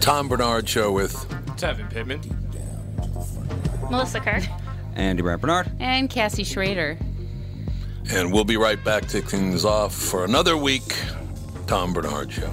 Tom Barnard Show with Tevin Pittman. Melissa Carr. Andy Brant Barnard. And Cassie Schrader. And we'll be right back to kick things off for another week. Tom Barnard Show.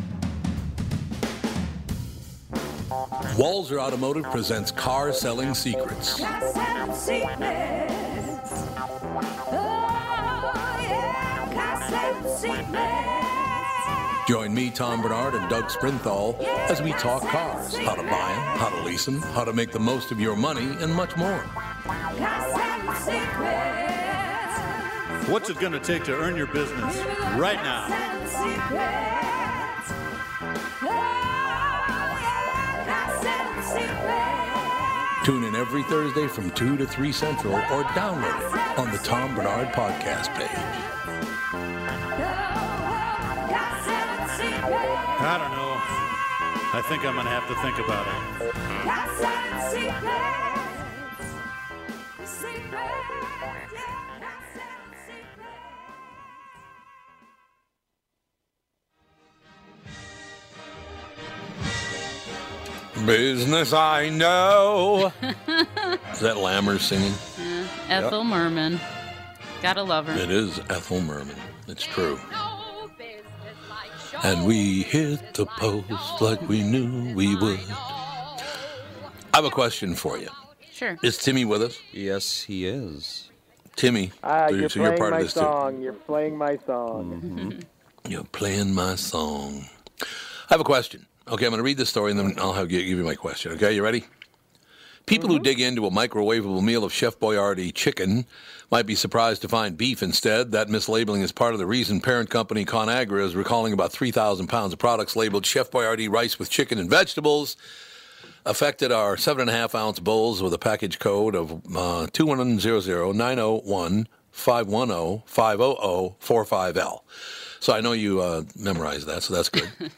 Walser Automotive presents Car Selling Secrets. Join me, Tom Barnard, and Doug Sprinthal as we talk cars, how to buy them, how to lease them, how to make the most of your money, and much more. What's it going to take to earn your business? Right now? Tune in every Thursday from 2 to 3 Central or download it on the Tom Barnard podcast page. I don't know. I think I'm going to have to think about it. Business I know. Is that Lammer singing? Yeah. Ethel Merman. Gotta love her. It is Ethel Merman. It's true. And we hit the post like we knew we would. I have a question for you. Sure. Is Timmy with us? Yes, he is. Timmy, Ah, so you're so you're playing part my of this song. You're playing my song. too. You're playing my song. I have a question. Okay, I'm going to read this story and then I'll have, give you my question. Okay, you ready? People who dig into a microwavable meal of Chef Boyardee chicken might be surprised to find beef instead. That mislabeling is part of the reason parent company ConAgra is recalling about 3,000 pounds of products labeled Chef Boyardee rice with chicken and vegetables. Affected are seven and a half ounce bowls with a package code of uh, 2100 901 510 500 45L. So I know you uh, memorized that, so that's good.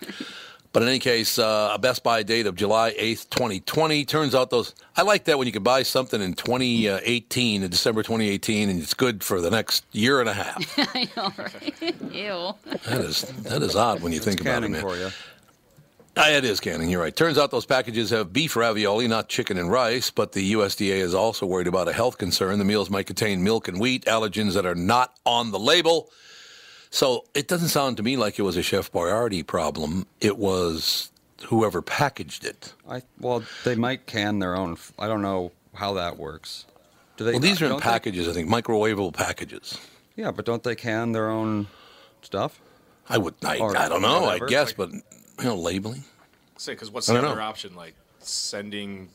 But in any case, uh, a Best Buy date of July 8th, 2020. Turns out those, I like that when you can buy something in 2018, in December 2018, and it's good for the next year and a half. I know, right? Ew. That is, that is odd when you think about it, Canning man. for you. Ah, it is canning. You're right. Turns out those packages have beef ravioli, not chicken and rice. But the USDA is also worried about a health concern. The meals might contain milk and wheat, allergens that are not on the label. So it doesn't sound to me like it was a Chef Boyardee problem. It was whoever packaged it. I well, they might can their own. I don't know how that works. Do they? Well, these are in don't they- packages, I think, microwavable packages. yeah, but don't they can their own stuff? I would, I, Or I don't know, whatever. I guess, but you know, labeling. Say, because what's I the other know. option? Like sending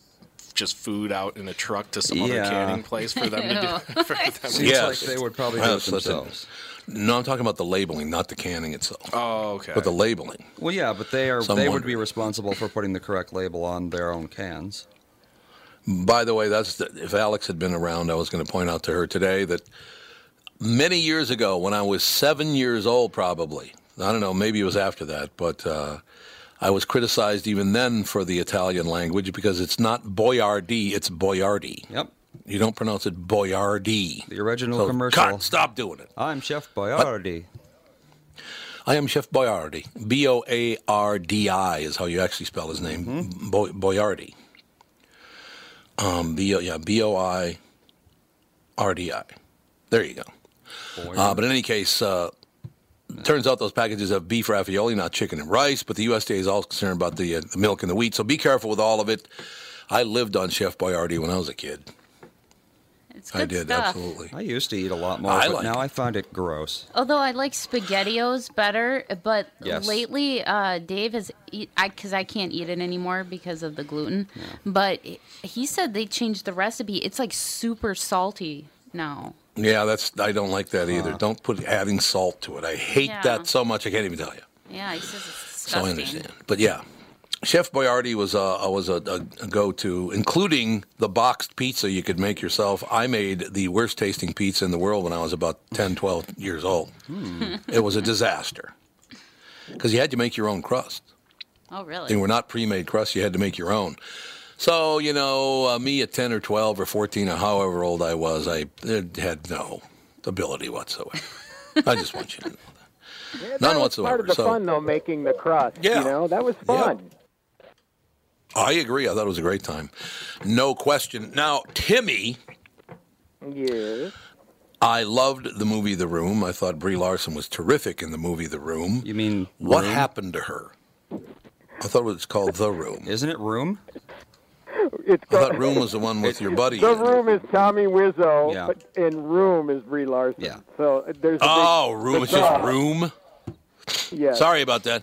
just food out in a truck to some other canning place for them to do. For them to Seems Yes. like they would probably do it themselves. No, I'm talking about the labeling, not the canning itself. Oh, okay. But the labeling. Well, yeah, but they are. So I'm they would be responsible for putting the correct label on their own cans. By the way, that's the, if Alex had been around, I was going to point out to her today that many years ago, when I was seven years old, probably I don't know, maybe it was after that, but uh, I was criticized even then for the Italian language because it's not Boiardi, it's boyardi. Yep. You don't pronounce it Boiardi. The original So, commercial. cut, stop doing it. I'm Chef Boyardee. I am Chef Boyardi. B O A R D I is how you actually spell his name. Mm-hmm. Boy, Boyardi. Um, B O yeah B O I R D I. There you go. Uh, but in any case, uh, turns out those packages have beef ravioli, not chicken and rice. But the USDA is all concerned about the, uh, the milk and the wheat, so be careful with all of it. I lived on Chef Boyardee when I was a kid. It's good I did stuff. absolutely. I used to eat a lot more, I but like now it. I find it gross. Although I like SpaghettiOs better, but Yes. lately uh, Dave has eat I because I can't eat it anymore because of the gluten. But he said they changed the recipe. It's like super salty now. Yeah, that's I don't like that either. Don't put adding salt to it. I hate Yeah. that so much. I can't even tell you. Yeah, he says it's So I understand. But yeah, Chef Boyardee was a, was a, a, a go-to, including the boxed pizza you could make yourself. I made the worst tasting pizza in the world when I was about 10, 12 years old. It was a disaster because you had to make your own crust. Oh, really? They were not pre-made crusts. You had to make your own. So, you know, uh, me at 10 or 12 or 14 or however old I was, I uh, had no ability whatsoever. I just want you to know that. Yeah, None that was whatsoever, part of the so- fun, though, making the crust. Yeah. You know, that was Yeah. Fun. I agree. I thought it was a great time. No question. Now, Timmy, Yes. I loved the movie The Room. I thought Brie Larson was terrific in the movie The Room. You mean What room? happened to her? I thought it was called The Room. Isn't it room? It's I thought Room was the one with your buddy. The in. room is Tommy Wiseau, Yeah. but in room is Brie Larson. Yeah. So uh, there's a Oh, big, Room. It's just Room. Yeah. Sorry about that.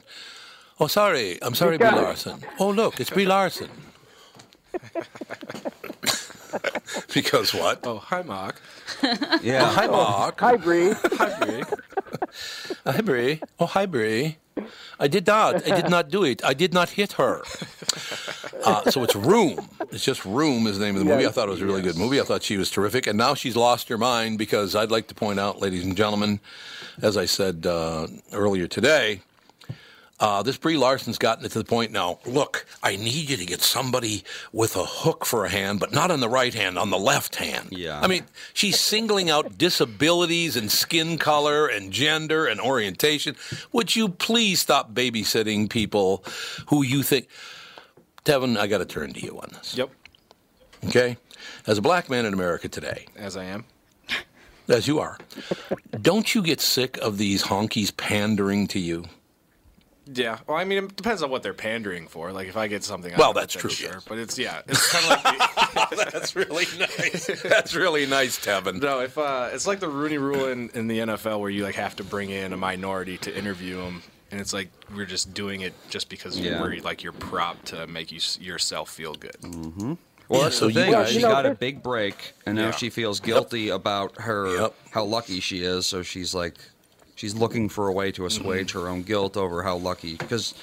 Oh, sorry. I'm sorry, Brie Larson. Oh, look, it's Brie Larson. because what? Oh, hi, Mark. Yeah. Hi, Mark. Hi, Brie. Hi, Brie. Hi, Brie. Oh, hi, Brie. I did not. I did not do it. I did not hit her. Uh, so it's Room. It's just Room is the name of the movie. I thought it was a really good movie. I thought she was terrific. And now she's lost her mind because I'd like to point out, ladies and gentlemen, as I said uh, earlier today, uh, this Brie Larson's gotten it to the point now. Look, I need you to get somebody with a hook for a hand, but not on the right hand, on the left hand. Yeah. I mean, she's singling out disabilities and skin color and gender and orientation. Would you please stop babysitting people who you think? Tevin, I got to turn to you on this. Yep, Okay, as a black man in America today, as I am. as you are, don't you get sick of these honkies pandering to you? Yeah. Well, I mean, it depends on what they're pandering for. Like, if I get something. Well, that's true, Sure, yes. but it's yeah, it's kind of like the, That's really nice. That's really nice, Tevin. no. If uh, it's like the Rooney Rule in, in the NFL, where you like have to bring in a minority to interview them, and it's like we're just doing it just because Yeah. we're like your prop to make you yourself feel good. Mm-hmm. Well, that's so the thing. guys- she You know, got a big break, and now Yeah. she feels guilty about her Yep. how lucky she is. So she's like, she's looking for a way to assuage her own guilt over how lucky. Because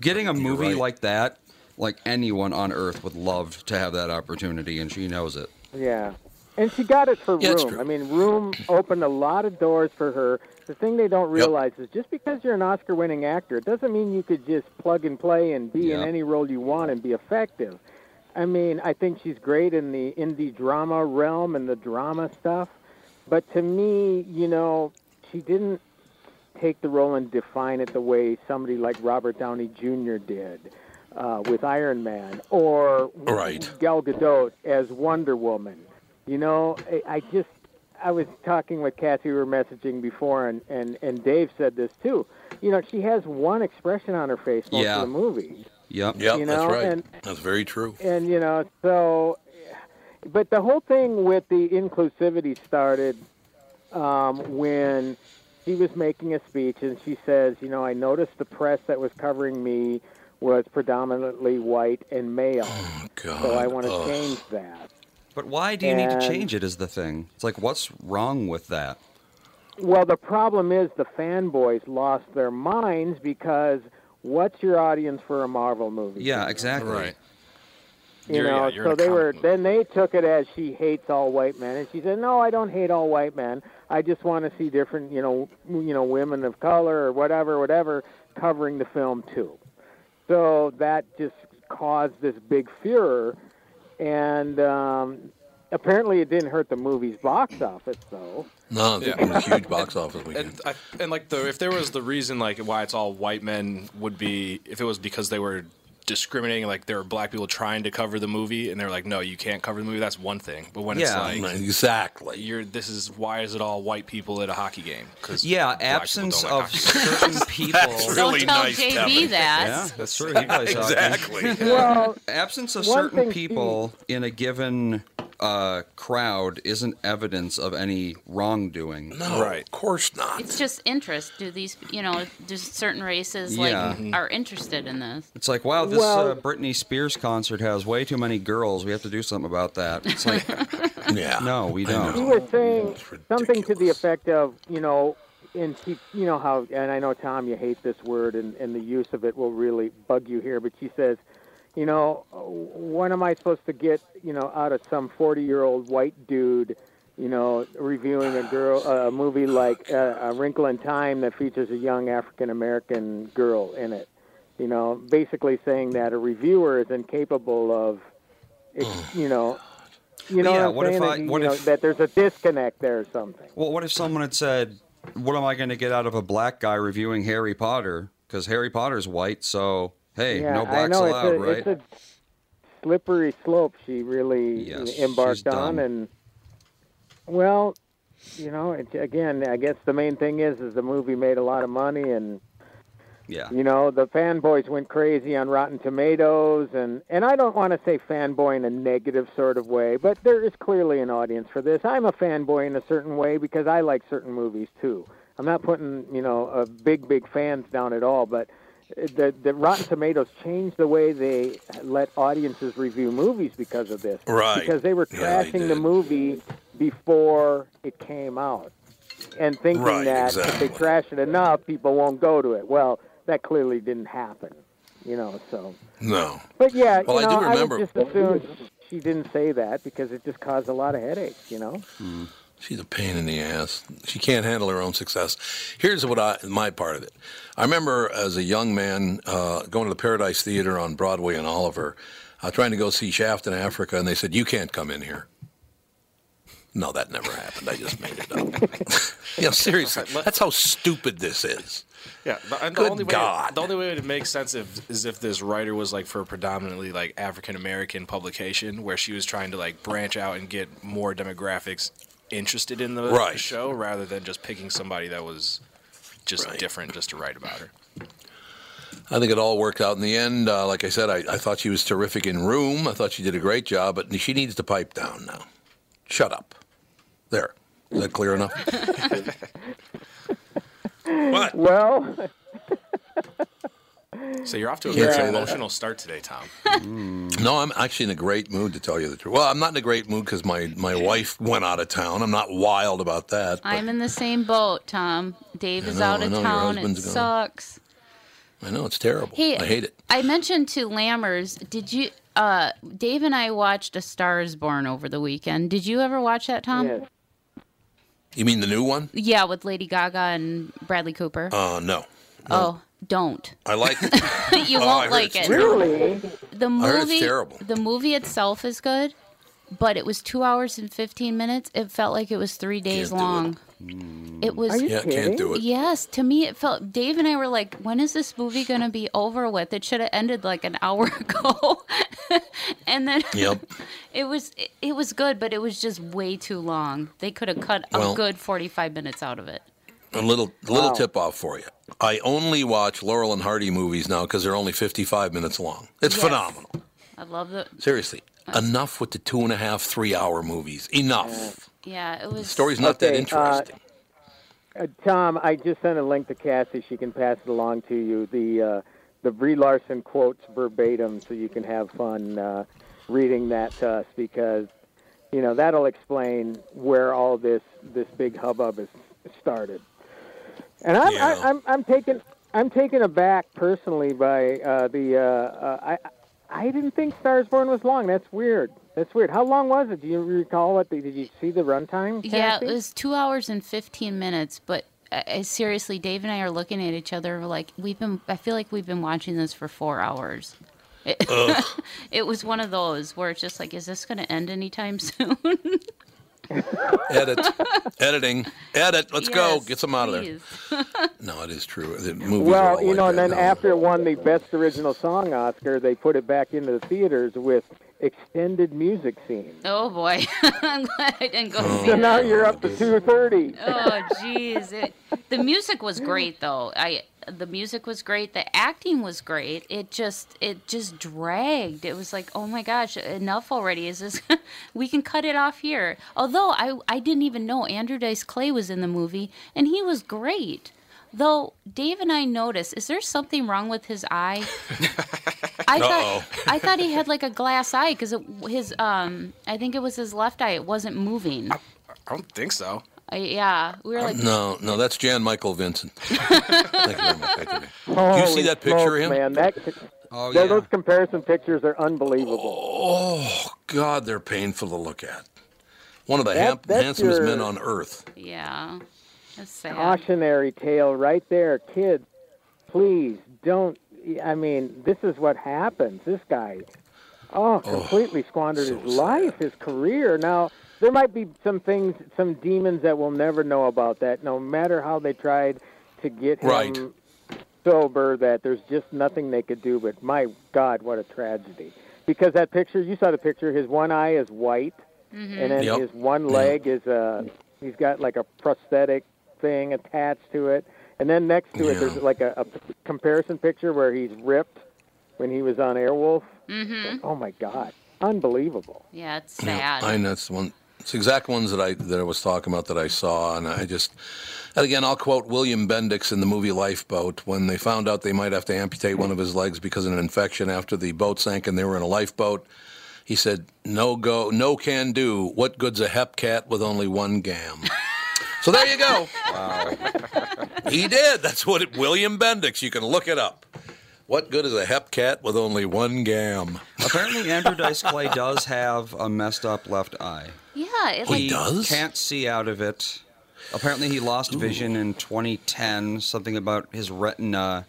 getting a movie right. like that, like anyone on earth would love to have that opportunity, and she knows it. Yeah. And she got it for Yeah, Room. I mean, Room opened a lot of doors for her. The thing they don't realize is just because you're an Oscar-winning actor, it doesn't mean you could just plug and play and be in any role you want and be effective. I mean, I think she's great in the indie drama realm and the drama stuff. But to me, you know, she didn't take the role and define it the way somebody like Robert Downey Jr. did uh, with Iron Man or Right. Gal Gadot as Wonder Woman. You know, I, I just I was talking with Kathy. we were messaging before, and, and, and Dave said this too. You know, she has one expression on her face most Yeah. of the movie. Yep. Yep, You that's right. and- that's very true. And you know, so, but the whole thing with the inclusivity started um, when she was making a speech, and she says, you know, I noticed the press that was covering me was predominantly white and male, Oh, God. so I want to Ugh. change that. But why do you need to And- change it? Is the thing? It's like, what's wrong with that? Well, the problem is the fanboys lost their minds because what's your audience for a Marvel movie? Yeah, exactly. Right. You You're- know, yeah, so they were. Then they took it as she hates all white men, and she said, "No, I don't hate all white men. I just want to see different, you know, you know, women of color or whatever, whatever, covering the film too." so that just caused this big furor, and um, apparently it didn't hurt the movie's box office though. No, it was a huge box office weekend. And, I, and like the if there was the reason like why it's all white men would be if it was because they were discriminating like there are black people trying to cover the movie and they're like no you can't cover the movie that's one thing but when Yeah. it's like exactly. you're this is why is it all white people at a hockey game 'Cause Yeah, black absence don't like of hockey. certain people. Really Don't tell nice, JB Kevin. that. Yeah, that's true. He plays hockey. exactly. Well, Absence of certain people in a given uh, crowd isn't evidence of any wrongdoing. No, Right. of course not. It's just interest. Do these, you know, just certain races like Yeah. are interested in this? It's like, wow, this Well- uh, Britney Spears concert has way too many girls. We have to do something about that. It's like, yeah. no, we I know. don't. he was saying something to the effect of, you know, and she, you know how, and I know Tom, you hate this word, and, and the use of it will really bug you here. But she says, you know, what am I supposed to get, you know, out of some forty-year-old white dude, you know, reviewing a girl, a movie like uh, A Wrinkle in Time that features a young African American girl in it. You know, basically saying that a reviewer is incapable of, you know. You know Yeah, what what if? I- that, what know, if- that there's a disconnect there or something. Well, what if someone had said, "What am I going to get out of a black guy reviewing Harry Potter? Because Harry Potter's white, so hey, yeah, no I blacks know allowed, it's a, right?" It's a slippery slope she really Yes, embarked on, and well, you know, it, again, I guess the main thing is is the movie made a lot of money, and yeah, you know the fanboys went crazy on Rotten Tomatoes, and and I don't want to say fanboy in a negative sort of way, but there is clearly an audience for this. I'm a fanboy in a certain way because I like certain movies too. I'm not putting you know a big big fans down at all, but the the Rotten Tomatoes changed the way they let audiences review movies because of this. Right. Because they were Yeah, they trashing the movie before it came out. And thinking Right, that if they trash it enough, people won't go to it. Well, that clearly didn't happen. You know, so No. but yeah, Well, you I do remember- I would just assume she didn't say that because it just caused a lot of headaches, you know? Hmm. She's a pain in the ass. She can't handle her own success. Here's what I my part of it. I remember as a young man uh, going to the Paradise Theater on Broadway in Oliver, uh, trying to go see Shaft in Africa, and they said you can't come in here. No, that never happened. I just made it up. yeah, seriously, that's how stupid this is. Yeah, the, and the Good only way God. the only way it makes sense if, is if this writer was like for a predominantly like African American publication where she was trying to like branch out and get more demographics interested in the Right. show rather than just picking somebody that was just Right. different just to write about her. I think it all worked out in the end. Uh, like I said, I, I thought she was terrific in Room. I thought she did a great job, but she needs to pipe down now. Shut up. There. Is that clear enough? what? Well, So you're off to a Can't very emotional start today, Tom. No, I'm actually in a great mood to tell you the truth. Well, I'm not in a great mood because my, my wife went out of town. I'm not wild about that. but I'm in the same boat, Tom. Dave is know, out of know, your town. It husband's gone. sucks. I know it's terrible. Hey, I hate it. I mentioned to Lammers, did you uh Dave and I watched A Star is Born over the weekend. Did you ever watch that, Tom? yes. You mean the new one? Yeah, with Lady Gaga and Bradley Cooper. Uh, no. oh, don't. I like it. you Oh, won't heard like it. really? The I heard it's movie terrible. The movie itself is good, but it was 2 hours and 15 minutes. It felt like it was 3 days Can't do it. long. Mm. It was Are you yeah, kidding? can't do it. Yes, to me it felt. Dave and I were like, "When is this movie gonna be over with?" It should have ended like an hour ago, and then Yep. it was it, it was good, but it was just way too long. They could have cut Well- a good forty-five minutes out of it. A little little Wow. tip off for you. I only watch Laurel and Hardy movies now because they're only 55 minutes long. It's Yes. phenomenal. I love the Seriously. Enough with the two and a half, three hour movies. Enough. yeah. It was The story's not that Okay, uh, interesting. Uh, Tom, I just sent a link to Cassie. She can pass it along to you. The uh, the Brie Larson quotes verbatim, so you can have fun uh, reading that to us because you know that'll explain where all this this big hubbub is started. And I'm Yeah. I, I'm I'm taken I'm taken aback personally by uh, the uh, uh, I I didn't think Stars Born was long. That's weird. That's weird. How long was it? Do you recall what? The, did you see the runtime? yeah. It was two hours and fifteen minutes, but I, I- seriously, Dave and I are looking at each other we're like we've been. I feel like we've been watching this for four hours. It, it was one of those where it's just like, is this going to end anytime soon? Edit, editing, edit. Let's go. Get some out of there. No, it is true. The movies Well, all you like know, and then now. after it won the Best Original Song Oscar, they put it back into the theaters with extended music scenes. Oh boy, I'm glad I didn't go see So that. now you're up to 230. Oh jeez, the music was great though. I the music was great. The acting was great. It just it just dragged. It was like, oh my gosh, enough already. Is this? we can cut it off here. Although I I didn't even know Andrew Dice Clay was in the movie, and he was great. Though Dave and I noticed, is there something wrong with his eye? I Uh-oh. thought I thought he had like a glass eye because his um I think it was his left eye. It wasn't moving. I don't think so. I, yeah, we were like, No, no, that's Jan Michael Vincent. Thank you very much. Thank you. Holy see that picture of him? Man, that, Oh th- yeah. those comparison pictures are unbelievable. Oh God, they're painful to look at. One of the That- ham- that's handsomest your- men on earth. yeah, that's sad. Cautionary tale right there, kids. Please don't. I mean, this is what happens. This guy, oh, oh completely squandered so his life, his career. Now there might be some things, some demons that we'll never know about. That no matter how they tried to get him Right. sober, that there's just nothing they could do. But my God, what a tragedy! Because that picture, you saw the picture. His one eye is white, and then Yep. his one leg is uh he's got like a prosthetic thing attached to it. And then next to it, there's like a, a comparison picture where he's ripped when he was on Airwolf. Mm-hmm. Oh my God, unbelievable! Yeah, it's Yeah, sad. I know it's one. It's the exact ones that I that I was talking about that I saw, and I just, and again, I'll quote William Bendix in the movie Lifeboat when they found out they might have to amputate one of his legs because of an infection after the boat sank and they were in a lifeboat. He said, "No go, no can do. What good's a hep cat with only one gam?" so there you go. Wow. he did. That's what it, William Bendix. You can look it up. What good is a hep cat with only one gam? Apparently, Andrew Dice Clay does have a messed up left eye. yeah, it oh, He like He does? can't see out of it. Apparently, he lost vision in 2010. Something about his retina.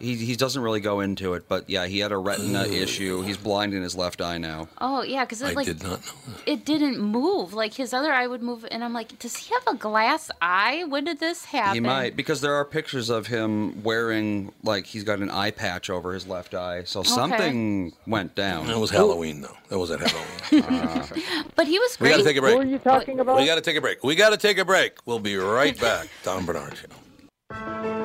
He, he doesn't really go into it, but yeah, he had a retina issue. He's blind in his left eye now. oh yeah, because I it like did not know. that. it didn't move. Like his other eye would move, and I'm like, does he have a glass eye? When did this happen? He might because there are pictures of him wearing like he's got an eye patch over his left eye. So something went down. That was Halloween, though. That was at Halloween. Uh-huh. But he was We great. got to take a break. Who are you talking about? We got to take a break. We got to take a break. We'll be right back. Tom Bernard Show.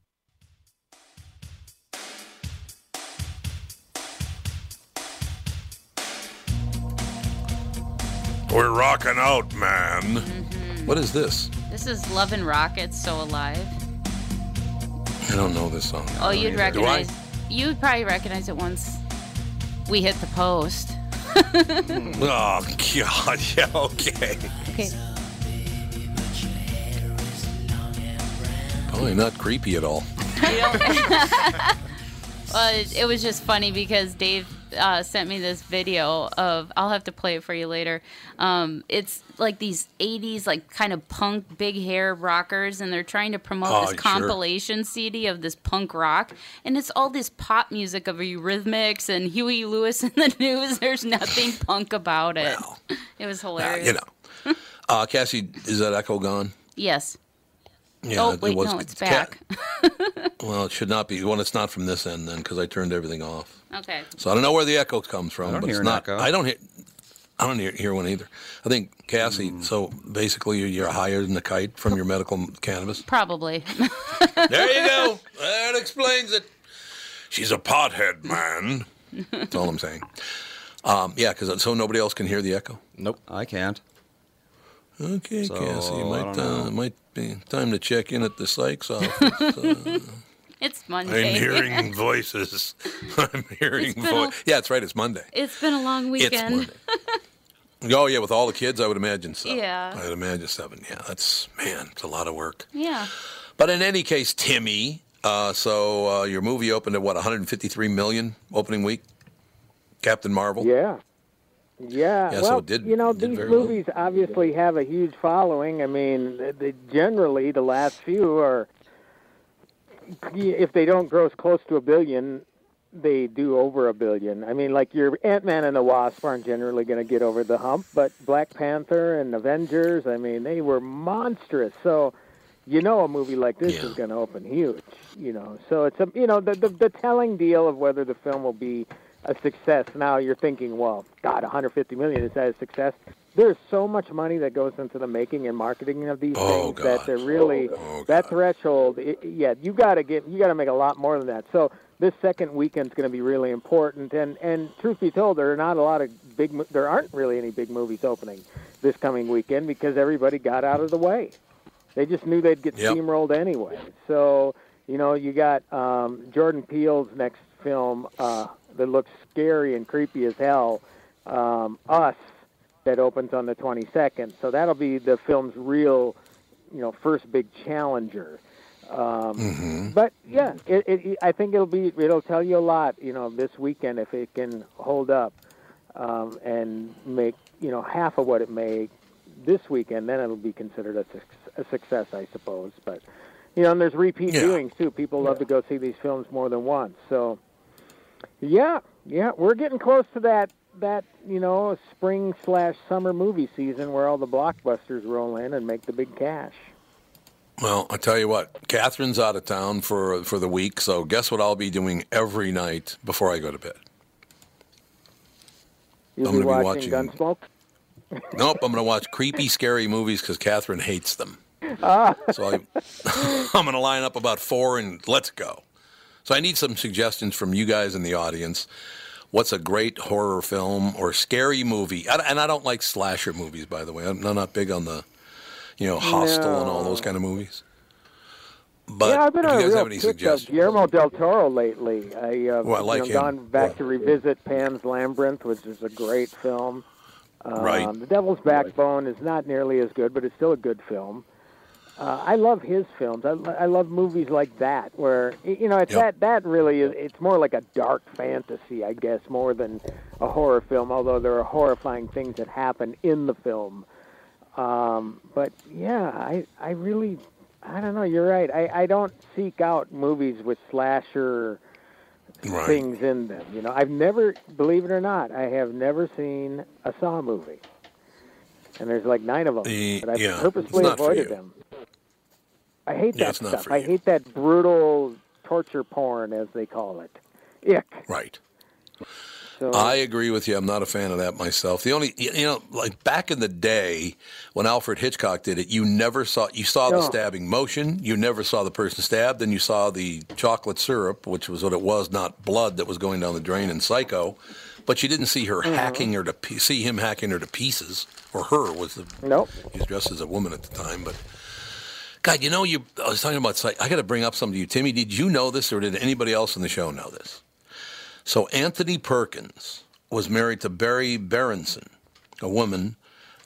We're rocking out, man. Mm-hmm. What is this? This is Love and Rockets, So Alive. I don't know this song. Oh, you'd I? recognize. You'd probably recognize it once we hit the post. Oh God! Yeah. Okay. Okay. Probably not creepy at all. Well, it, it was just funny because Dave uh, sent me this video of. I'll have to play it for you later. Um, it's like these '80s, like kind of punk, big hair rockers, and they're trying to promote Oh, this sure. compilation CD of this punk rock, and it's all this pop music of Eurythmics and Huey Lewis and the News. There's nothing punk about it. it was Uh, hilarious. you know. Uh, Cassie, is that echo gone? Yes. Yeah, oh it wait, was- no, it's Ca- back. Well, it should not be. Well, it's not from this end then, because I turned everything off. okay. So I don't know where the echo comes from, I don't but hear it's an not. echo. I don't hear. I don't hear, hear one either. I think Cassie. Hmm. So basically, you're- you're higher than the kite from your medical cannabis. Probably. There you go. That explains it. She's a pothead, man. That's all I'm saying. Um, yeah, because so nobody else can hear the echo. Nope. I can't. Okay, So, Cassie, I might don't uh, might be time to check in at the psych's office. Uh, it's Monday. I'm hearing voices. I'm hearing It's been a- voices. Yeah, that's right. It's Monday. It's been a long It's weekend. Monday. Oh yeah, with all the kids, I would imagine so. Yeah. I'd imagine seven. Yeah, that's man, it's a lot of work. yeah. But in any case, Timmy. Uh, so uh, your movie opened at what 153 million opening week. Captain Marvel. Yeah. Yeah, Yeah, well, it did- you know, these very well. movies obviously have a huge following. I mean, they generally the last few are, if they don't gross close to a billion, they do over a billion. I mean, like your Ant Man and the Wasp aren't generally going to get over the hump, but Black Panther and Avengers, I mean, they were monstrous. So, you know, a movie like this Yeah. is going to open huge. You know, so it's a you know the, the the telling deal of whether the film will be a success. Now you're thinking, well, God, 150 million is that a success? There's so much money that goes into the making and marketing of these Oh, things that they're really Oh, that God. threshold. i yeah, you got to get you got to make a lot more than that. So this second weekend's going to be really important. And and truth be told, there are not a lot of big. There aren't really any big movies opening this coming weekend because everybody got out of the way. They just knew they'd get Yep. steamrolled anyway. So you know, you got um, Jordan Peele's next film uh, that looks scary and creepy as hell, um, Us, that opens on the 22nd. So that'll be the film's real, you know, first big challenger. Um, But yeah, it, it, I think it'll be it'll tell you a lot, you know, this weekend if it can hold up um, and make you know half of what it made this weekend, then it'll be considered a, suc- a success, I suppose. But you know, and there's repeat Yeah. viewings too. People love to go see these films more than once. So yeah, yeah, we're getting close to that that you know spring slash summer movie season where all the blockbusters roll in and make the big cash. Well, I tell you what, Catherine's out of town for for the week, so guess what I'll be doing every night before I go to bed. You'll I'm gonna be watching, watching- Gunsmoke. Nope, I'm going to watch creepy, scary movies because Catherine hates them. Ah. So I, I'm going to line up about four and let's go. So I need some suggestions from you guys in the audience. What's a great horror film or scary movie? I- And I don't like slasher movies, by the way. I'm I'm not big on the, you know, Hostel and all those kind of movies. But yeah, I've been if on you a guys real have any kick of suggestions, Guillermo del Toro lately. I uh, Oh, I like you know, him. gone back to revisit Pan's Labyrinth, which is a great film. Um, Right. The Devil's Backbone is not nearly as good, but it's still a good film. Uh, I love his films. I, I love movies like that, where you know it's Yep. that that really is. It's more like a dark fantasy, I guess, more than a horror film. Although there are horrifying things that happen in the film. Um, but yeah, I I really I don't know. You're right. I I don't seek out movies with slasher right? things in them. You know, I've never, believe it or not, I have never seen a Saw movie, and there's like nine of them. Eh, but I've yeah, purposely it's not for avoided them. I hate Yeah, that stuff. I hate that brutal torture porn, as they call it. Ick. Right. So, I agree with you. I'm not a fan of that myself. The only, you know, like back in the day when Alfred Hitchcock did it, you never saw, you saw the stabbing motion. You never saw the person stabbed. Then you saw the chocolate syrup, which was what it was, not blood that was going down the drain in Psycho. but you didn't see her mm-hmm. hacking her to see him hacking her to pieces, or her was the Nope. he was dressed as a woman at the time, but. God, you know, you. I was talking about. I got to bring up something to you, Timmy. Did you know this, or did anybody else in the show know this? So Anthony Perkins was married to Berry Berenson, a woman.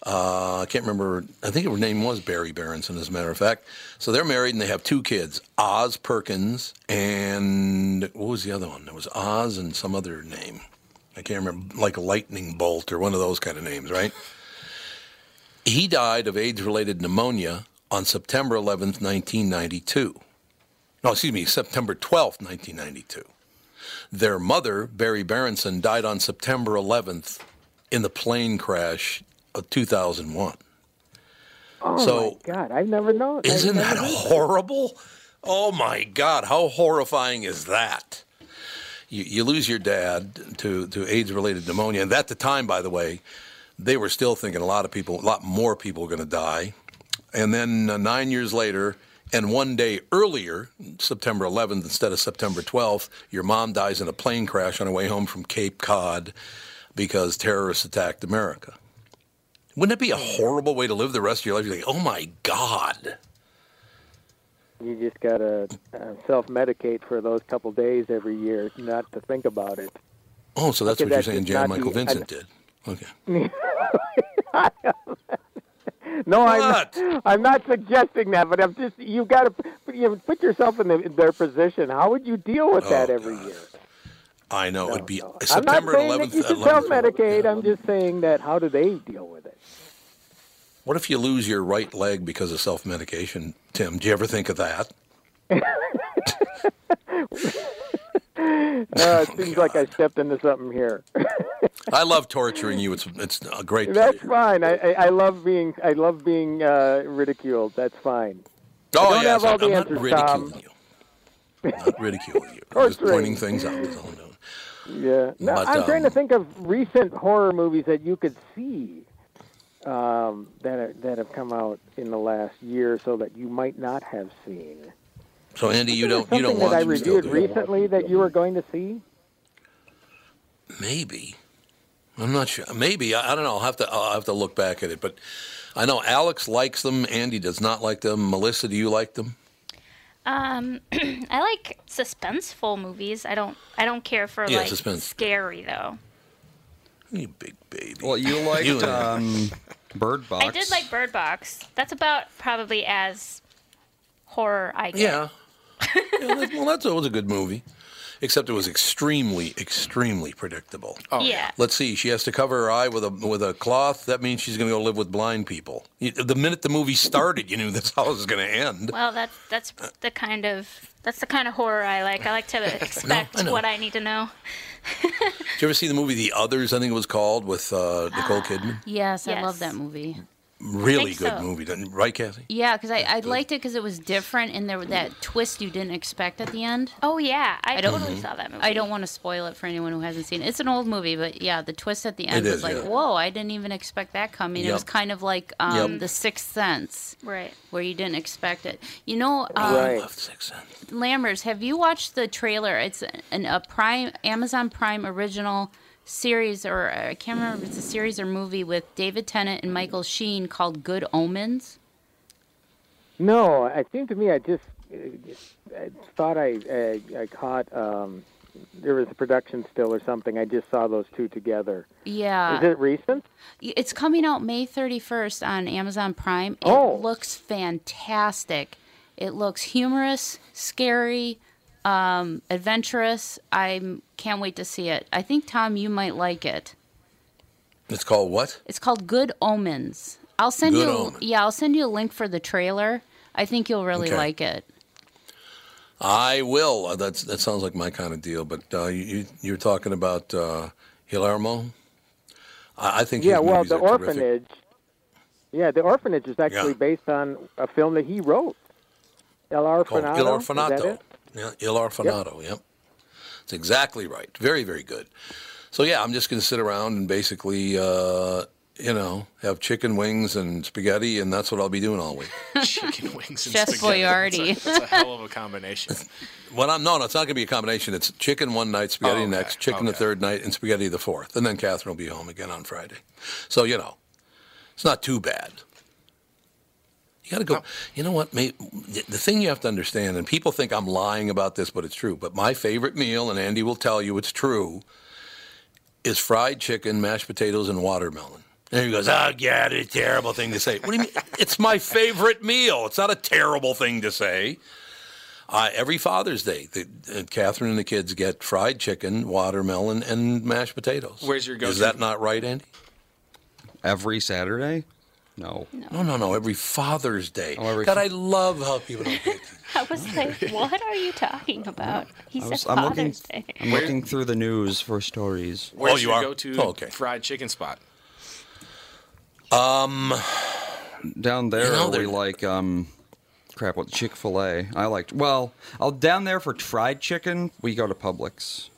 Uh, I can't remember. I think her name was Berry Berenson, as a matter of fact. So they're married and they have two kids, Oz Perkins and what was the other one? There was Oz and some other name. I can't remember, like a Lightning Bolt or one of those kind of names, right? He died of AIDS-related pneumonia on September 11th, 1992. No, excuse me, September 12th, 1992. Their mother, Berry Berenson, died on September 11th in the plane crash of 2001. Oh So- my God, I've never known. Isn't never that horrible? Oh my God, how horrifying is that? You, you lose your dad to, to AIDS related pneumonia. And at the time, by the way, they were still thinking a lot of people, a lot more people were going to die. And then uh, nine years later, and one day earlier, September 11th instead of September 12th, your mom dies in a plane crash on her way home from Cape Cod because terrorists attacked America. Wouldn't it be a horrible way to live the rest of your life? You're like, oh my God. You just gotta uh, self-medicate for those couple days every year, not to think about it. Oh, so that's what you're saying Jan Michael be- I- Vincent did. Okay. No, I'm not, I'm not suggesting that, but I'm just you've got to you know, put yourself in, the, in their position. How would you deal with that Oh, every God. year? I know. It'd be I'm not September saying 11th. that you should 11th. self-medicate. I'm just saying that how do they deal with it? What if you lose your right leg because of self medication, Tim? Do you ever think of that? Uh, it seems like I stepped into something here. I love torturing you. It's it's a great That's pleasure. fine. I, I, I love being I love being uh, ridiculed. That's fine. Oh, don't yes, have all I'm, the I'm not answers, ridiculing Tom. you. Not ridiculing you. I'm just pointing things out. That's all I'm doing. Yeah. No, But, I'm trying to um, think of recent horror movies that you could see um, that are, that have come out in the last year or so that you might not have seen. So, Andy, you don't was you don't something watch that I them still, reviewed do you? recently that you were going to see. Maybe. I'm not sure. Maybe I, I don't know. I'll have to I'll have to look back at it. But I know Alex likes them. Andy does not like them. Melissa, do you like them? Um, I like suspenseful movies. I don't. I don't care for Yeah, like suspense. scary though. You big baby. Well, you liked You- um, Bird Box. I did like Bird Box. That's about probably as horror I get. Yeah. yeah that, well, that's always a good movie, except it was extremely, extremely predictable. Oh, yeah. Let's see. She has to cover her eye with a with a cloth. That means she's going to go live with blind people. The minute the movie started, you knew that's how it was going to end. Well, that's that's the kind of that's the kind of horror I like. I like to expect I what I need to know. Did you ever see the movie The Others? I think it was called with uh, Nicole Kidman. Yes, I love that movie. Really good so. movie, didn't- right, Kathy? Yeah, because I, I liked it because it was different and there was that twist you didn't expect at the end. Oh yeah, I, I don't- totally saw that movie. I don't want to spoil it for anyone who hasn't seen it. It's an old movie, but yeah, the twist at the end It was is, like, yeah. whoa, I didn't even expect that coming. It was kind of like um, Yep. The Sixth Sense, Right. where you didn't expect it. You know, um, Right. Love Sixth Sense. Lammers, have you watched the trailer? It's an, a Prime Amazon Prime original series, or uh, I can't remember if it's a series or movie with David Tennant and Michael Sheen called Good Omens. No, it seemed to me I just uh, I thought I I, I caught um, there was a production still or something. I just saw those two together. Yeah, Is it recent? It's coming out May 31st on Amazon Prime. It Oh. looks fantastic. It looks humorous, scary, um, adventurous. I can't wait to see it. I think Tom, you might like it. It's called what? It's called Good Omens. I'll send Good you. Omens. Yeah, I'll send you a link for the trailer. I think you'll really Okay. like it. I will. Uh, That's that sounds like my kind of deal. But uh, you, you you're talking about uh, Guillermo. I, I think his Yeah, well, the are terrific. orphanage. Yeah, the orphanage is actually Yeah. based on a film that he wrote. El called Orfanato. Il is that Orfanato. It? Yeah, Il Orfanato. Yep. It's exactly right. Very, very good. So yeah, I'm just going to sit around and basically uh, you know, have chicken wings and spaghetti, and that's what I'll be doing all week. Chicken wings and Chef spaghetti. Boyardee. That's a, that's a hell of a combination. Well, I'm no, no, it's not going to be a combination. It's chicken one night, spaghetti Oh, okay, next, chicken the third night, and spaghetti the fourth, and then Catherine will be home again on Friday. So you know, it's not too bad. You got to go. You know what? May, the thing you have to understand, and people think I'm lying about this, but it's true. But my favorite meal, and Andy will tell you it's true, is fried chicken, mashed potatoes, and watermelon. And he goes, "Oh, yeah, it's a terrible thing to say." What do you mean? it's my favorite meal. It's not a terrible thing to say. Uh, every Father's Day, the, uh, Catherine and the kids get fried chicken, watermelon, and mashed potatoes. Where's your Is go-to? that not right, Andy? Every Saturday? No. No, no, no. Every Father's Day. Oh, every God, fa- I love how people don't get I was like, what are you talking about? He I said was, I'm looking. Father's Day. I'm looking through the news for stories. Where's you your are? go-to Oh, okay. fried chicken spot? Um, Down there, You know, we like um, crap. What Chick Fil A? I liked. Well, I'll down there for fried chicken. We go to Publix.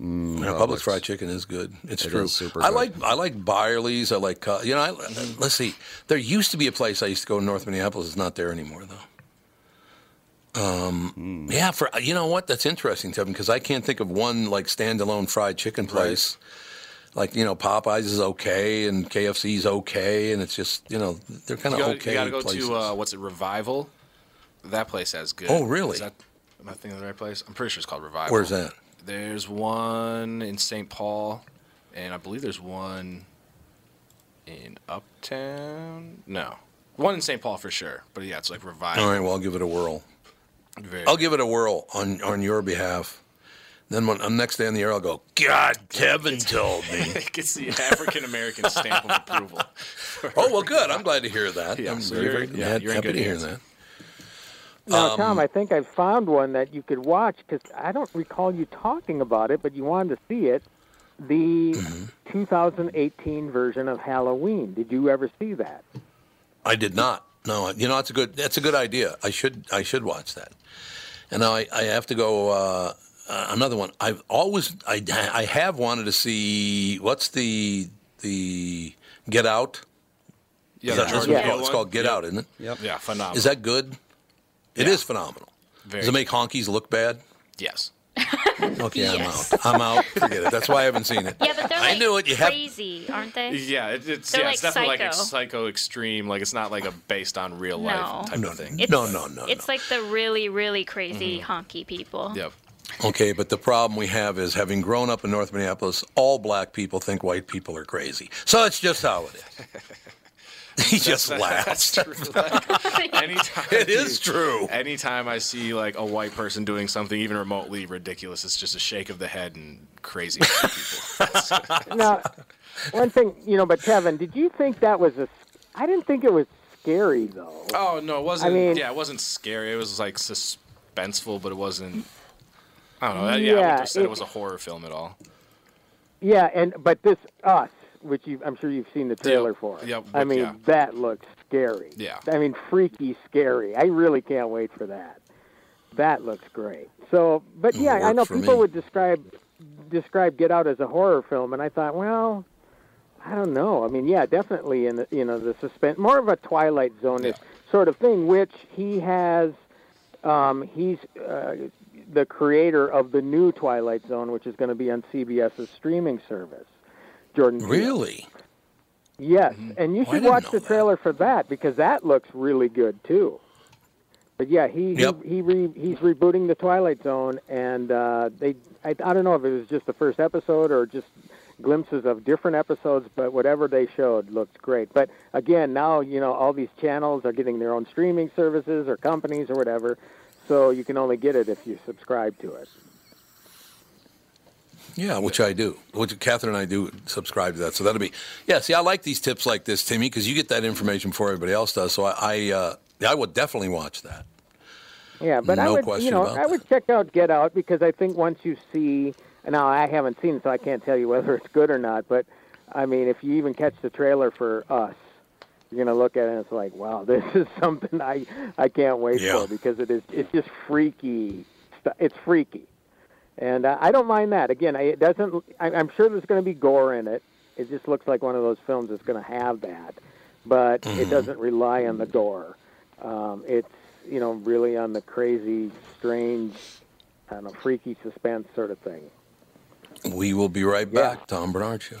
Mm, you know, Publix fried chicken is good. It's It true. is super I good. like I like Byerly's. I like uh, you know. I, let's see. There used to be a place I used to go in North Minneapolis. It's not there anymore though. Um, Hmm. yeah. For you know what? That's interesting, Tevin, because I can't think of one like standalone fried chicken place. Like you know, Popeyes is okay and KFC is okay, and it's just you know they're kind of okay you gotta go places. to uh, what's it, Revival? That place has good. Oh, really? Is that, am I thinking of the right place? I'm pretty sure it's called Revival. Where's that? There's one in St. Paul, and I believe there's one in Uptown. No, one in St. Paul for sure. But yeah, it's like Revival. All right, well, I'll give it a whirl. Very I'll give it a whirl on on your behalf. Then when, on the next day in the air, I'll go. God, Kevin told me. it gets the African American stamp of approval. oh well, good. I'm glad to hear that. Yeah, I'm so very, very yeah, glad- you're in happy good to hear that. Now, Um, Tom, I think I found one that you could watch because I don't recall you talking about it, but you wanted to see it. The Mm-hmm. 2018 version of Halloween. Did you ever see that? I did not. No, you know that's a good that's a good idea. I should I should watch that. And now I, I have to go uh, uh, another one. I've always I I have wanted to see what's the the Get Out. Yeah, that- that's Jordan what it's called? It's called Get Yep. Out, isn't it? Yep. Yeah, phenomenal. Is that good? It is phenomenal. Very Does it make honkies look bad? Yes. Okay, Yes. I'm out. I'm out. Forget it. That's why I haven't seen it. Yeah, but they're I knew it. You have crazy, aren't they? Yeah, it, it's They're yeah, like it's definitely like psycho. a psycho extreme. Like it's not like a based on real life No. type No, of thing. It's, No, no, no, It's like the really, really crazy Mm-hmm. honky people. Yep. Okay, but the problem we have is having grown up in North Minneapolis, all black people think white people are crazy. So that's just how it is. he just laughs. Like, anytime It is true. Anytime I see like a white person doing something even remotely ridiculous, it's just a shake of the head and crazy white people. now, one thing, you know, but Kevin, did you think that was a? I didn't think it was scary though. oh no, it wasn't. I mean- yeah, it wasn't scary. It was like suspenseful, but it wasn't. I don't know. Yeah, I Yeah, wouldn't have said it, it- was a horror film at all. Yeah, and but this Us, which I'm sure you've seen the trailer Yep, for. yep, I mean, yeah. that looks scary. Yeah. I mean, freaky scary. I really can't wait for that. That looks great. So, but yeah, I know people me. would describe describe Get Out as a horror film, and I thought, well, I don't know. I mean, yeah, definitely in the you know the suspense, more of a Twilight Zone Yeah. sort of thing, which he has. Um, he's uh, the creator of the new Twilight Zone, which is going to be on CBS's streaming service. Jordan. Peele. Really? Yes, and you Oh, should watch the that. trailer for that because that looks really good too. But yeah, he Yep. he, he re, he's rebooting the Twilight Zone, and uh, they I, I don't know if it was just the first episode or just glimpses of different episodes, but whatever they showed looked great. But again, now you know all these channels are getting their own streaming services or companies or whatever, so you can only get it if you subscribe to it. Yeah, which I do. Which Catherine and I do subscribe to that. So that'll be. Yeah, see, I like these tips like this, Timmy, because you get that information before everybody else does. So I, I, uh, I would definitely watch that. Yeah, but I No would, question you know, I would check out Get Out because I think once you see, now I haven't seen, it, so I can't tell you whether it's good or not. But I mean, if you even catch the trailer for Us, you're gonna look at it and it's like, wow, this is something I I can't wait Yeah. for because it is it's just freaky. It's freaky, and uh, I don't mind that. Again, I, it doesn't. I, I'm sure there's going to be gore in it, It just looks like one of those films that's going to have that, but Mm-hmm. it doesn't rely on the gore. Um, it's you know really on the crazy, strange, I don't know, freaky suspense sort of thing. We will be right Yeah. back. Tom Barnard Show.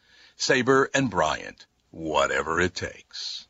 Sabre and Bryant, whatever it takes.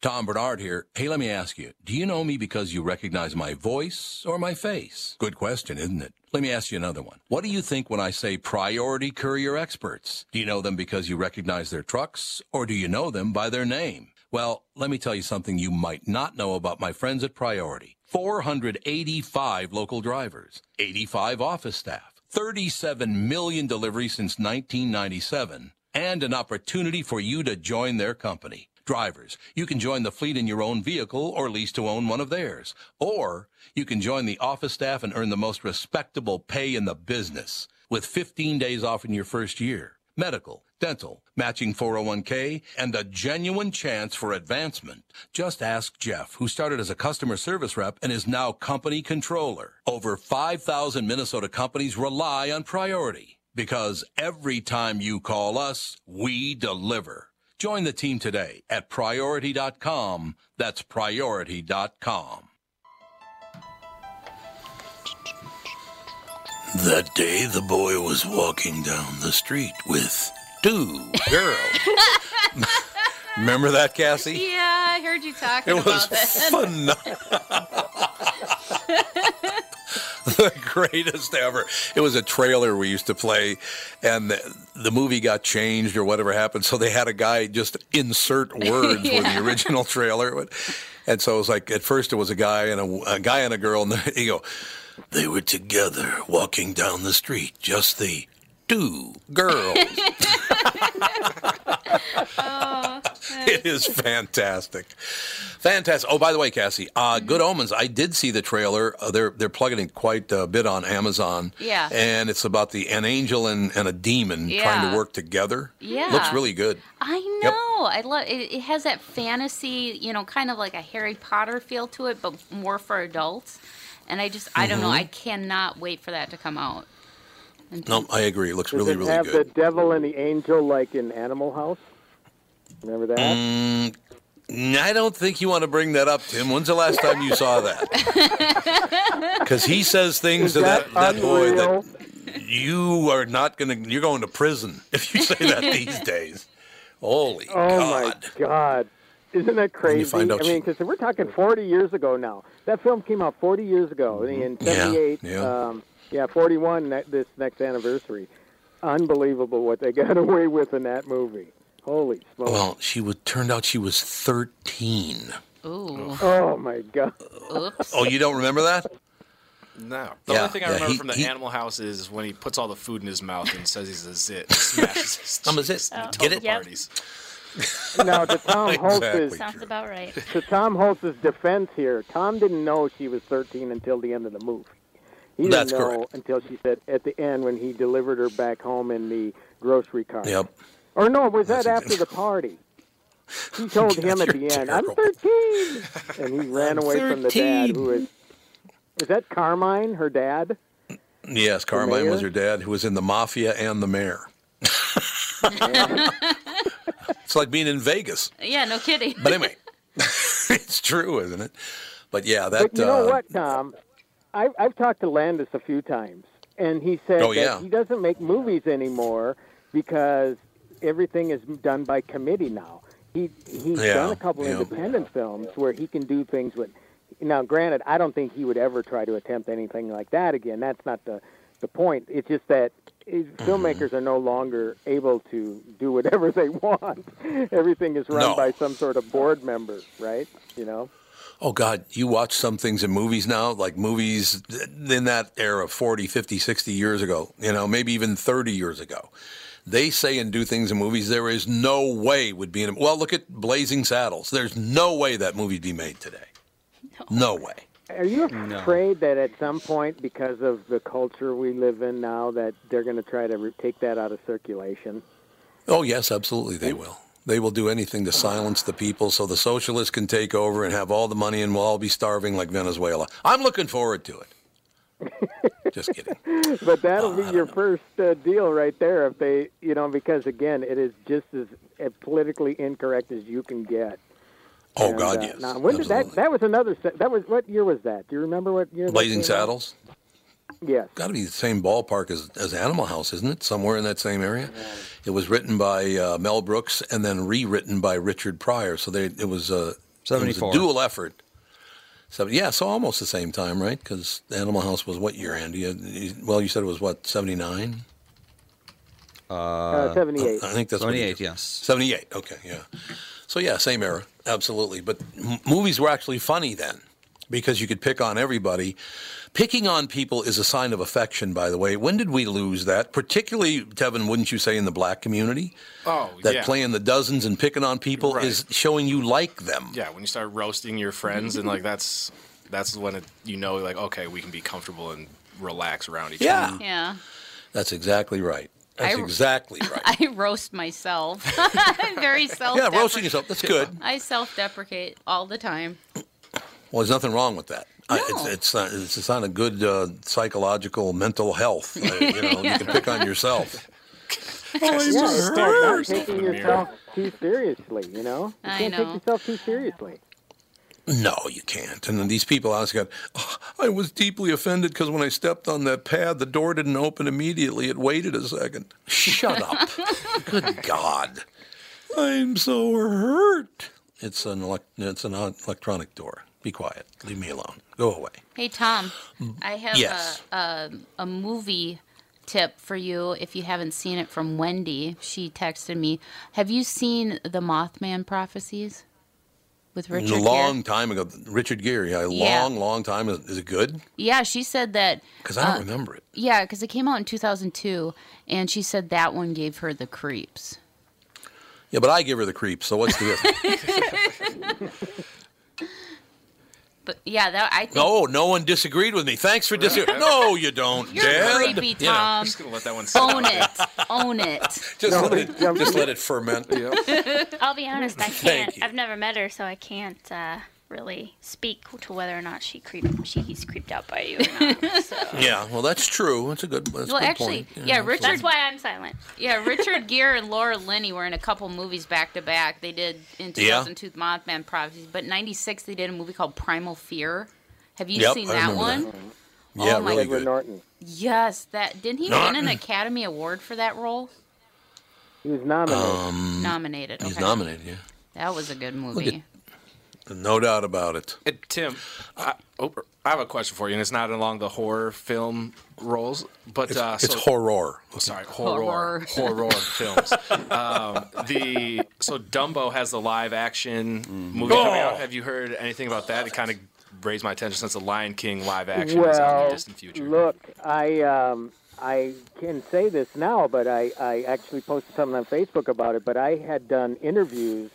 Tom Barnard here. Hey, let me ask you, do you know me because you recognize my voice or my face? Good question, isn't it? Let me ask you another one. What do you think when I say priority courier experts? Do you know them because you recognize their trucks or do you know them by their name? Well, let me tell you something you might not know about my friends at Priority. 485 local drivers, 85 office staff, 37 million deliveries since 1997, and an opportunity for you to join their company. Drivers, you can join the fleet in your own vehicle or lease to own one of theirs. Or you can join the office staff and earn the most respectable pay in the business with 15 days off in your first year. Medical, dental, matching 401k, and a genuine chance for advancement. Just ask Jeff, who started as a customer service rep and is now company controller. Over 5,000 Minnesota companies rely on priority because every time you call us, we deliver. Join the team today at priority.com. That's priority.com. That day, the boy was walking down the street with two girls. Remember that, Cassie? Yeah, I heard you talking It was about that. phenomenal. the greatest ever. It was a trailer we used to play, and the, the movie got changed or whatever happened. So they had a guy just insert words with the original trailer. And so it was like at first it was a guy and a, a guy and a girl, and he go, they were together walking down the street, just the two girls. Oh, it is fantastic, fantastic. Oh, by the way, Cassie, uh, Good Omens. I did see the trailer. Uh, they're they're plugging it quite a bit on Amazon. Yeah. and it's about the an angel and, and a demon trying to work together. Yeah. looks really good. I Yep. know. I love it. It has that fantasy, you know, kind of like a Harry Potter feel to it, but more for adults. And I just, I don't know. I cannot wait for that to come out. No, I agree. It looks Does really it really have good. the devil and the angel like in Animal House? Remember that? Mm, I don't think you want to bring that up, Tim. When's the last time you saw that? Because he says things to that, that that boy that you are not going to. You're going to prison if you say that these days. Holy Oh God! my God! Isn't that crazy? find out I mean, because we're talking 40 years ago now. That film came out 40 years ago in Yeah, 78. yeah. Um, yeah, 41. This next anniversary. Unbelievable what they got away with in that movie. Holy smokes! Well, she would turned out she was 13. Ooh. Oh, oh my God! Oops. Oh, you don't remember that? No. The Yeah, only thing I yeah, remember he- from the he- Animal House is when he puts all the food in his mouth and says he's a zit. Smashes his I'm a zit. at Get it? Yep. parties. now to Tom Hulce's Exactly. Sounds about right. to Tom Hulce's defense here, Tom didn't know she was 13 until the end of the movie. He didn't That's know correct. until she said at the end when he delivered her back home in the grocery cart. Yep. Or no, was that after the party? He told him at the end, "I'm terrible. 13," and he ran I'm away from the dad. 13. Who is? Is that Carmine, her dad? Yes, Carmine was her dad, who was in the mafia and the mayor. it's like being in Vegas. Yeah, no kidding. But anyway, it's true, isn't it? But yeah, that. But you know uh, what, Tom? I've, I've talked to Landis a few times, and he said Oh, that yeah. he doesn't make movies anymore because everything is done by committee now. He he's Yeah, done a couple yeah. independent films where he can do things with. Now, granted, I don't think he would ever try to attempt anything like that again. That's not the the point. It's just that Mm-hmm. filmmakers are no longer able to do whatever they want. Everything is run No. by some sort of board member, right? You know. Oh God, you watch some things in movies now, like movies in that era, 40, 50, 60 years ago, you know, maybe even 30 years ago. They say and do things in movies there is no way would be in. Well, look at Blazing Saddles. There's no way that movie'd be made today. No, way. Are you afraid that at some point, because of the culture we live in now, that they're going to try to re- take that out of circulation? Oh yes, absolutely they will. They will do anything to silence the people so the socialists can take over and have all the money and we'll all be starving like Venezuela. I'm looking forward to it. Just kidding. but that'll be your first uh, deal right there if they, you know, because again, it is just as uh, politically incorrect as you can get. Oh And, God, uh, yes. Now, when did that? That was another. That was what year was that? Do you remember what year? Blazing came out? Saddles. Yes. Got to be the same ballpark as, as Animal House, isn't it? Somewhere in that same area. It was written by uh, Mel Brooks and then rewritten by Richard Pryor. So they, it was a it was a 74. dual effort. So yeah, so almost the same time, right? Because Animal House was what year, Andy? You- you- Well, you said it was what seventy nine. Uh, 78. I think that's 78, did. yes. 78, okay, yeah. So, yeah, same era, absolutely. But m- movies were actually funny then because you could pick on everybody. Picking on people is a sign of affection, by the way. When did we lose that? Particularly, Tevin, wouldn't you say, in the black community? Oh, That yeah. playing the dozens and picking on people Right. is showing you like them. Yeah, when you start roasting your friends and like that's that's when it, you know like okay, we can be comfortable and relax around each Yeah. other. Yeah. That's exactly right. That's I- exactly right. I roast myself. I'm very self. Yeah, roasting yourself, that's good. I self-deprecate all the time. Well, there's nothing wrong with that. I- It's it's not, it's, it's not a good uh, psychological mental health. Uh, you know, you can pick on yourself. yeah, it's like not taking yourself too seriously. You know, you I can't know. take yourself too seriously. No, you can't. And then these people honestly got, "Oh, I was deeply offended because when I stepped on that pad, the door didn't open immediately. It waited a second. Shut up. Good God. I'm so hurt. It's an, elec- it's an electronic door. Be quiet. Leave me alone. Go away. Hey Tom, I have Yes. a, a a movie tip for you if you haven't seen it from Wendy. She texted me. Have you seen the Mothman prophecies with Richard? a Gere? long time ago. Richard Gere, yeah, a Yeah. long, long time. Is, is it good? Yeah, she said that. Because I don't uh, remember it. Yeah, because it came out in 2002, and she said that one gave her the creeps. Yeah, but I give her the creeps, so what's the difference? But yeah, that I think no, no one disagreed with me. Thanks for disagreeing. No, you don't, you're Dad. creepy, You know. Tom. Just gonna let that one Sit Own it. Own it. Just, No, let it, jump- just let it ferment. I'll be honest, I can't. I've never met her, so I can't uh, really speak to whether or not she creep she's creeped out by you or not. So. Yeah, well, that's true. That's a good. That's a Well, good actually, point. yeah, Richard. That's why I'm silent. Yeah, Richard Gere and Laura Linney were in a couple movies back to back. They did in Yeah. 2002 Mothman Prophecies, but '96 they did a movie called Primal Fear. Have you Yep, seen that one? that. Yeah, oh my really Edward good. Norton. Yes, that didn't he win an Academy Award for that role? He was nominated. Um, Nominated. he's okay. nominated. Yeah, That was a good movie. No doubt about it. And Tim, I, oh, I have a question for you, and it's not along the horror film roles, but It's, uh, it's so, horror. Sorry, horror, Horror. horror, films. Um, the so Dumbo has the live action movie Oh. coming out. Have you heard anything about that? It kind of raised my attention since the Lion King live action is out in the distant future. look, I um, I can say this now, but I, I actually posted something on Facebook about it. But I had done interviews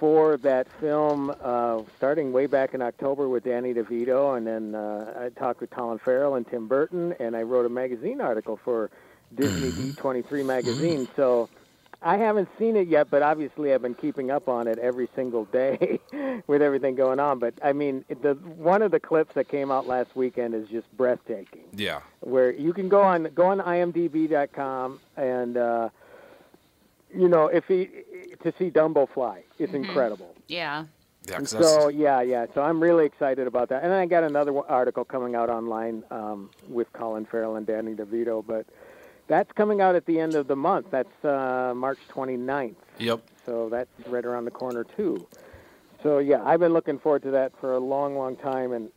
for that film uh, starting way back in October with Danny DeVito, and then uh, I talked with Colin Farrell and Tim Burton, and I wrote a magazine article for Disney D23 magazine. So I haven't seen it yet, but obviously I've been keeping up on it every single day with everything going on. But I mean, the one of the clips that came out last weekend is just breathtaking Yeah, where you can go on go on imdb.com and uh, you know if he to see Dumbo fly, it's incredible. Yeah. yeah. And 'cause that's, so yeah, yeah. So I'm really excited about that. And then I got another article coming out online um, with Colin Farrell and Danny DeVito, but that's coming out at the end of the month. That's uh, March 29th. yep. So that's right around the corner too. So yeah, I've been looking forward to that for a long, long time, and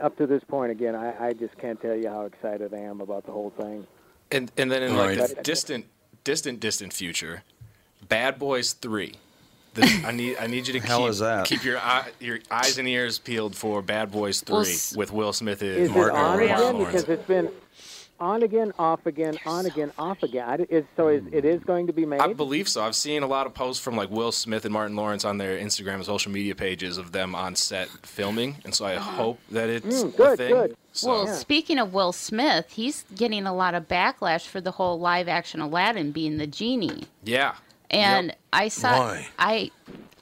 up to this point, again, I, I just can't tell you how excited I am about the whole thing. And and then in like Right. the distant, distant, distant future, Bad Boys Three. This, I need I need you to hell keep, is that? keep your eye, your eyes and ears peeled for Bad Boys Three Well, with Will Smith Is and it on again? Because it's been on again, off again, on again, off again. I, is, so is, it is going to be made. I believe so. I've seen a lot of posts from like Will Smith and Martin Lawrence on their Instagram and social media pages of them on set filming, and so I hope that it's Mm, good, a thing. good. So, Well, speaking of Will Smith, he's getting a lot of backlash for the whole live action Aladdin being the genie. yeah. And Yep. I saw Why? I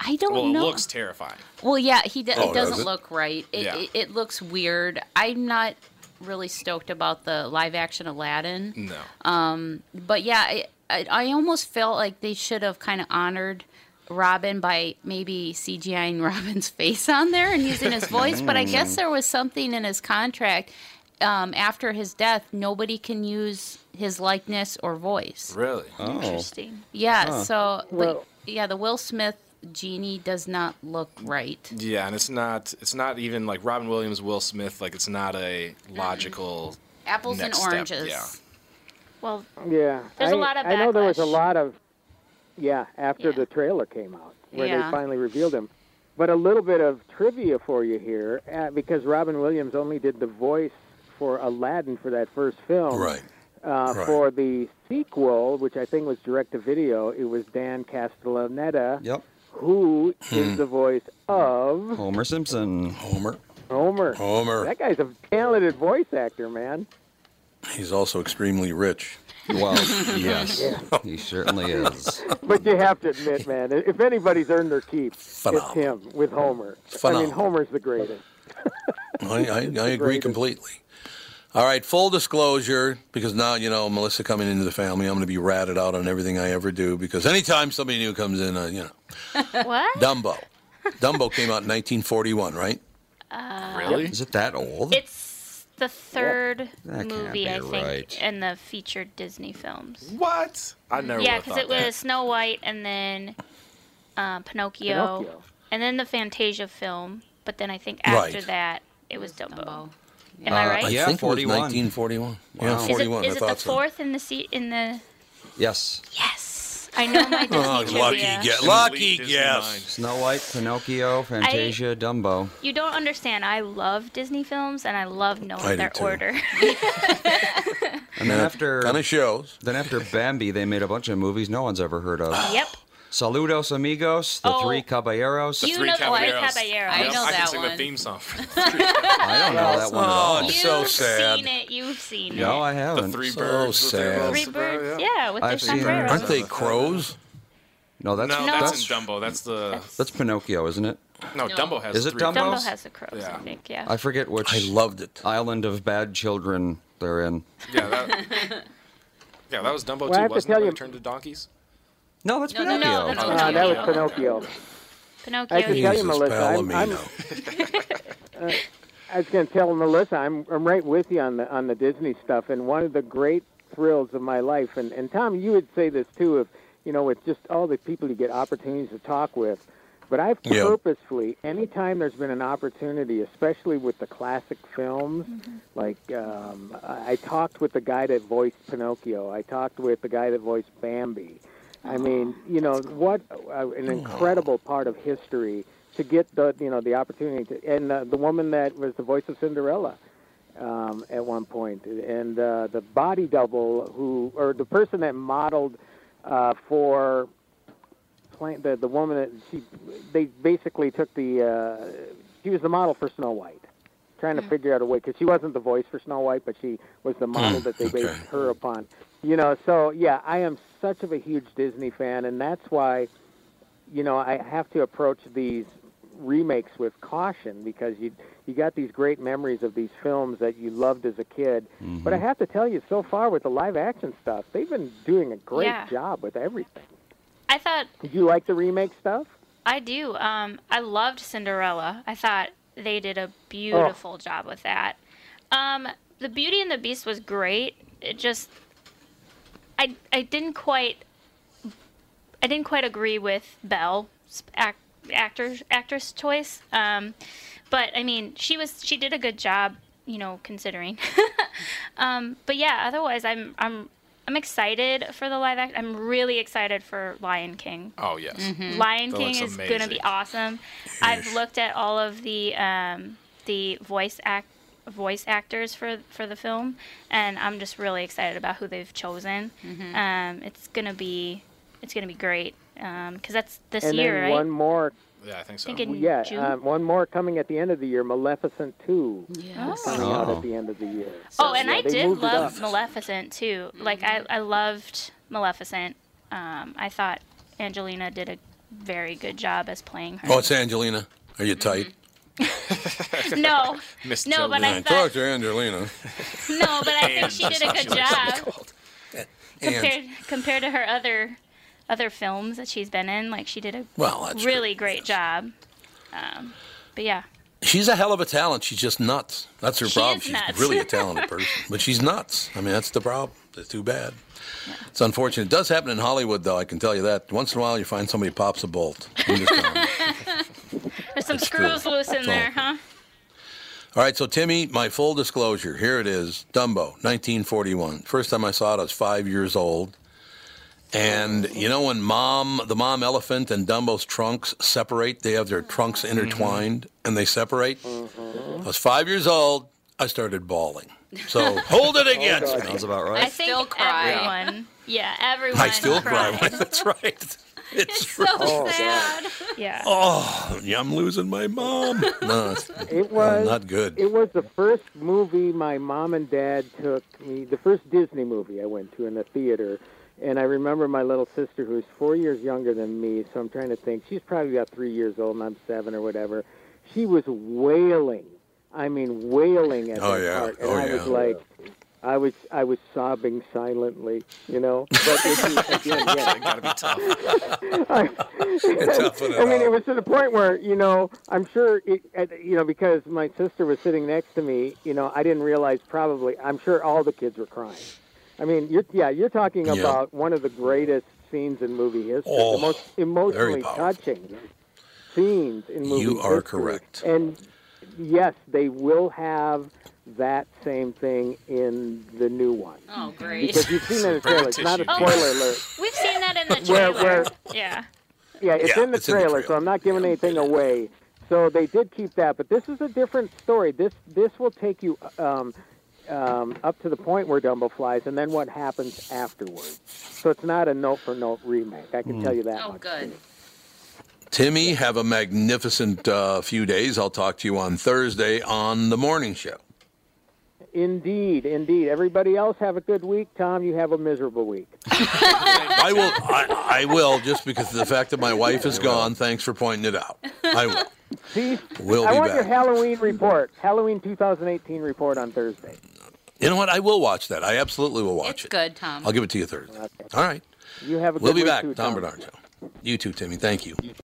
I don't know. Well, it looks terrifying. Well, yeah, he do- Oh, it does doesn't it? look right. It, Yeah. it, it looks weird. I'm not really stoked about the live action Aladdin. No. Um, but yeah, I, I, I almost felt like they should have kind of honored Robin by maybe CGIing Robin's face on there and using his voice. but I guess there was something in his contract. Um, after his death, nobody can use his likeness or voice. Really? Oh. Interesting. Yeah, Huh. so Well- but, yeah, the Will Smith genie does not look right. Yeah, and it's not. It's not even like Robin Williams, Will Smith. Like it's not a logical. Apples and next step, oranges. Yeah. Well, Yeah, There's a a lot of I know there was a lot of, yeah, after the trailer came out, where Yeah. they finally revealed him. But a little bit of trivia for you here, uh, because Robin Williams only did the voice for Aladdin for that first film. Right. Uh, Right. For the sequel, which I think was direct to video, it was Dan Castellaneta, Yep. Who is Hmm. the voice of Homer Simpson. Homer. Homer. Homer. That guy's a talented voice actor, man. He's also extremely rich. Well, yes, he certainly is. But you have to admit, man, if anybody's earned their keep, Phenomenal. it's him with Homer. I Phenomenal. mean, Homer's the greatest. I, I, I agree completely. All right, full disclosure, because now, you know, Melissa coming into the family, I'm going to be ratted out on everything I ever do, because anytime somebody new comes in, uh, you know, what? Dumbo. Dumbo came out in 1941, right? Uh, Really? Is it that old? It's the third That movie, I think, right. in the featured Disney films. What? I never. yeah, because it that. was Snow White and then uh, Pinocchio, Pinocchio. and then the Fantasia film. But then I think Right. after that, it was Dumbo. Am Uh, I right? I Yeah, think 41. it was 1941. Yeah, Wow. Is 41. it, is I it thought the so. fourth in the seat in the? Yes. Yes, I know my Disney Oh, trivia. lucky guess. Lucky Disney guess. Snow White, Pinocchio, Fantasia, Dumbo. You don't understand. I love Disney films, and I love knowing I do their too. order. And then after Kind of shows. then after Bambi, they made a bunch of movies no one's ever heard of. yep. Saludos amigos, The Oh. Three Caballeros. You Three know the Three Caballeros. Caballeros. I Yep, know I can that sing one. the theme song. For I don't know that one at Oh, all. it's You've so sad. seen it. You've seen No, it. No, I haven't. three So birds. with their sad. little Three sombrero, birds. yeah. Yeah, with I've their seen it. sombreros. Aren't they crows? No, that's No, No. that's, in Dumbo. That's the that's Pinocchio, isn't it? no. No. Dumbo has Is it Dumbo? Dumbo has the crows, Yeah. I think. Yeah. I forget which I loved it. island of bad children they're in. Yeah, that, yeah, that was Dumbo Well, I too, have wasn't tell it? you- it turned to donkeys. No, that's No, no, no, Pinocchio. that's Oh, Uh, that was Pinocchio. Pinocchio. Pinocchio. I have to tell you, Melissa, I'm, I'm, Palomino. I was going to tell Melissa, I'm, I'm right with you on the on the Disney stuff, and one of the great thrills of my life, and and Tom, you would say this too, if you know, with just all the people you get opportunities to talk with. But I've Yeah. purposefully, anytime there's been an opportunity, especially with the classic films, like um, I I talked with the guy that voiced Pinocchio. I talked with the guy that voiced Bambi. I mean, you know, what uh, an incredible part of history to get the you know the opportunity to, and uh, the woman that was the voice of Cinderella um, at one point, and uh, the body double who or the person that modeled uh, for playing the the woman that she they basically took the uh, she was the model for Snow White, trying to figure out a way because she wasn't the voice for Snow White, but she was the model that they based okay. her upon. You know, so yeah, I am such of a huge Disney fan, and that's why, you know, I have to approach these remakes with caution because you you got these great memories of these films that you loved as a kid. But I have to tell you, so far with the live action stuff, they've been doing a great Yeah. job with everything. I thought Did you like the remake stuff? I do. Um, I loved Cinderella. I thought they did a beautiful job with that. Um, the Beauty and the Beast was great. It just, I I didn't quite, I didn't quite agree with Belle's act, actor actress choice. Um, but I mean, she was she did a good job, you know, considering. um, but yeah, otherwise, I'm I'm. I'm excited for the live act. I'm really excited for Lion King. Oh yes. Lion That King is amazing. going to be awesome. I've looked at all of the um, the voice act voice actors for for the film, and I'm just really excited about who they've chosen. Mm-hmm. Um, it's gonna be it's gonna be great because that's this and year, then right? one more. Yeah, I think so. think Yeah, um, one more coming at the end of the year. Maleficent Two Yes. coming out Oh. at the end of the year. oh, and yeah, I did love. Maleficent too. Like I, I loved Maleficent. Um, I thought Angelina did a very good job as playing her. Oh, it's Angelina. Are you tight? No, Miss no, but I thought talk to Angelina. no, but I think she did a good job. Compared compared to her other other films that she's been in. Like she did a well, that's really great job. Um, but yeah, She's a hell of a talent. She's just nuts. That's her She problem. She's nuts. really a talented person, but she's nuts. I mean, that's the problem. It's too bad. It's unfortunate. It does happen in Hollywood, though. I can tell you that. Once in a while, you find somebody pops a bolt. I'm just telling you. there's some That's true. screws loose in That's there, all. huh? All right, so Timmy, my full disclosure. Here it is. Dumbo, 1941. First time I saw it, I was five years old. And you know when mom, the mom elephant and Dumbo's trunks separate, they have their trunks mm-hmm. intertwined and they separate. Mm-hmm. I was five years old. I started bawling. So hold it against me. Sounds about I right. think still cry. everyone, yeah, everyone. I still cry. That's right. It's So Oh, sad. Yeah. oh, yeah, I'm losing my mom. No, it's It was not good. It was the first movie my mom and dad took me. The first Disney movie I went to in the theater, and I remember my little sister, who's four years younger than me. So I'm trying to think. She's probably about three years old, and I'm seven or whatever. She was wailing. I mean, wailing at Oh, that yeah. part, and Oh, I was yeah. like. I was I was sobbing silently, you know. But it, again, yeah, gotta be tough. It I mean, it uh, was to the point where you know, I'm sure, it, you know, because my sister was sitting next to me, you know, I didn't realize probably. I'm sure all the kids were crying. I mean, you're yeah, you're talking Yeah. about one of the greatest scenes in movie history, Oh, the most emotionally touching scenes in movie history. You are history. correct. And yes, they will have that same thing in the new one. Oh, great. Because you've seen it in the trailer. It's not a Oh. spoiler alert. We've seen that in the trailer. where- Yeah. Yeah, it's Yeah, in the it's in the trailer, so. I'm not giving anything away. So they did keep that, but this is a different story. This this will take you um, um, up to the point where Dumbo flies, and then what happens afterwards. So it's not a note for note remake. I can Hmm. tell you that. Oh, much. good. Timmy, have a magnificent uh, few days. I'll talk to you on Thursday on the morning show. Indeed, indeed. Everybody else have a good week. Tom, you have a miserable week. I will. I, I will just because of the fact that my wife is gone. Thanks for pointing it out. I will. See, We'll I be want your back. Halloween report, Halloween 2018 report on Thursday. You know what? I will watch that. I absolutely will watch It's it. good, Tom. I'll give it to you Thursday. All right. You have a good week. We'll be week back. too, Tom Tom. Barnard Show. You too, Timmy. Thank you.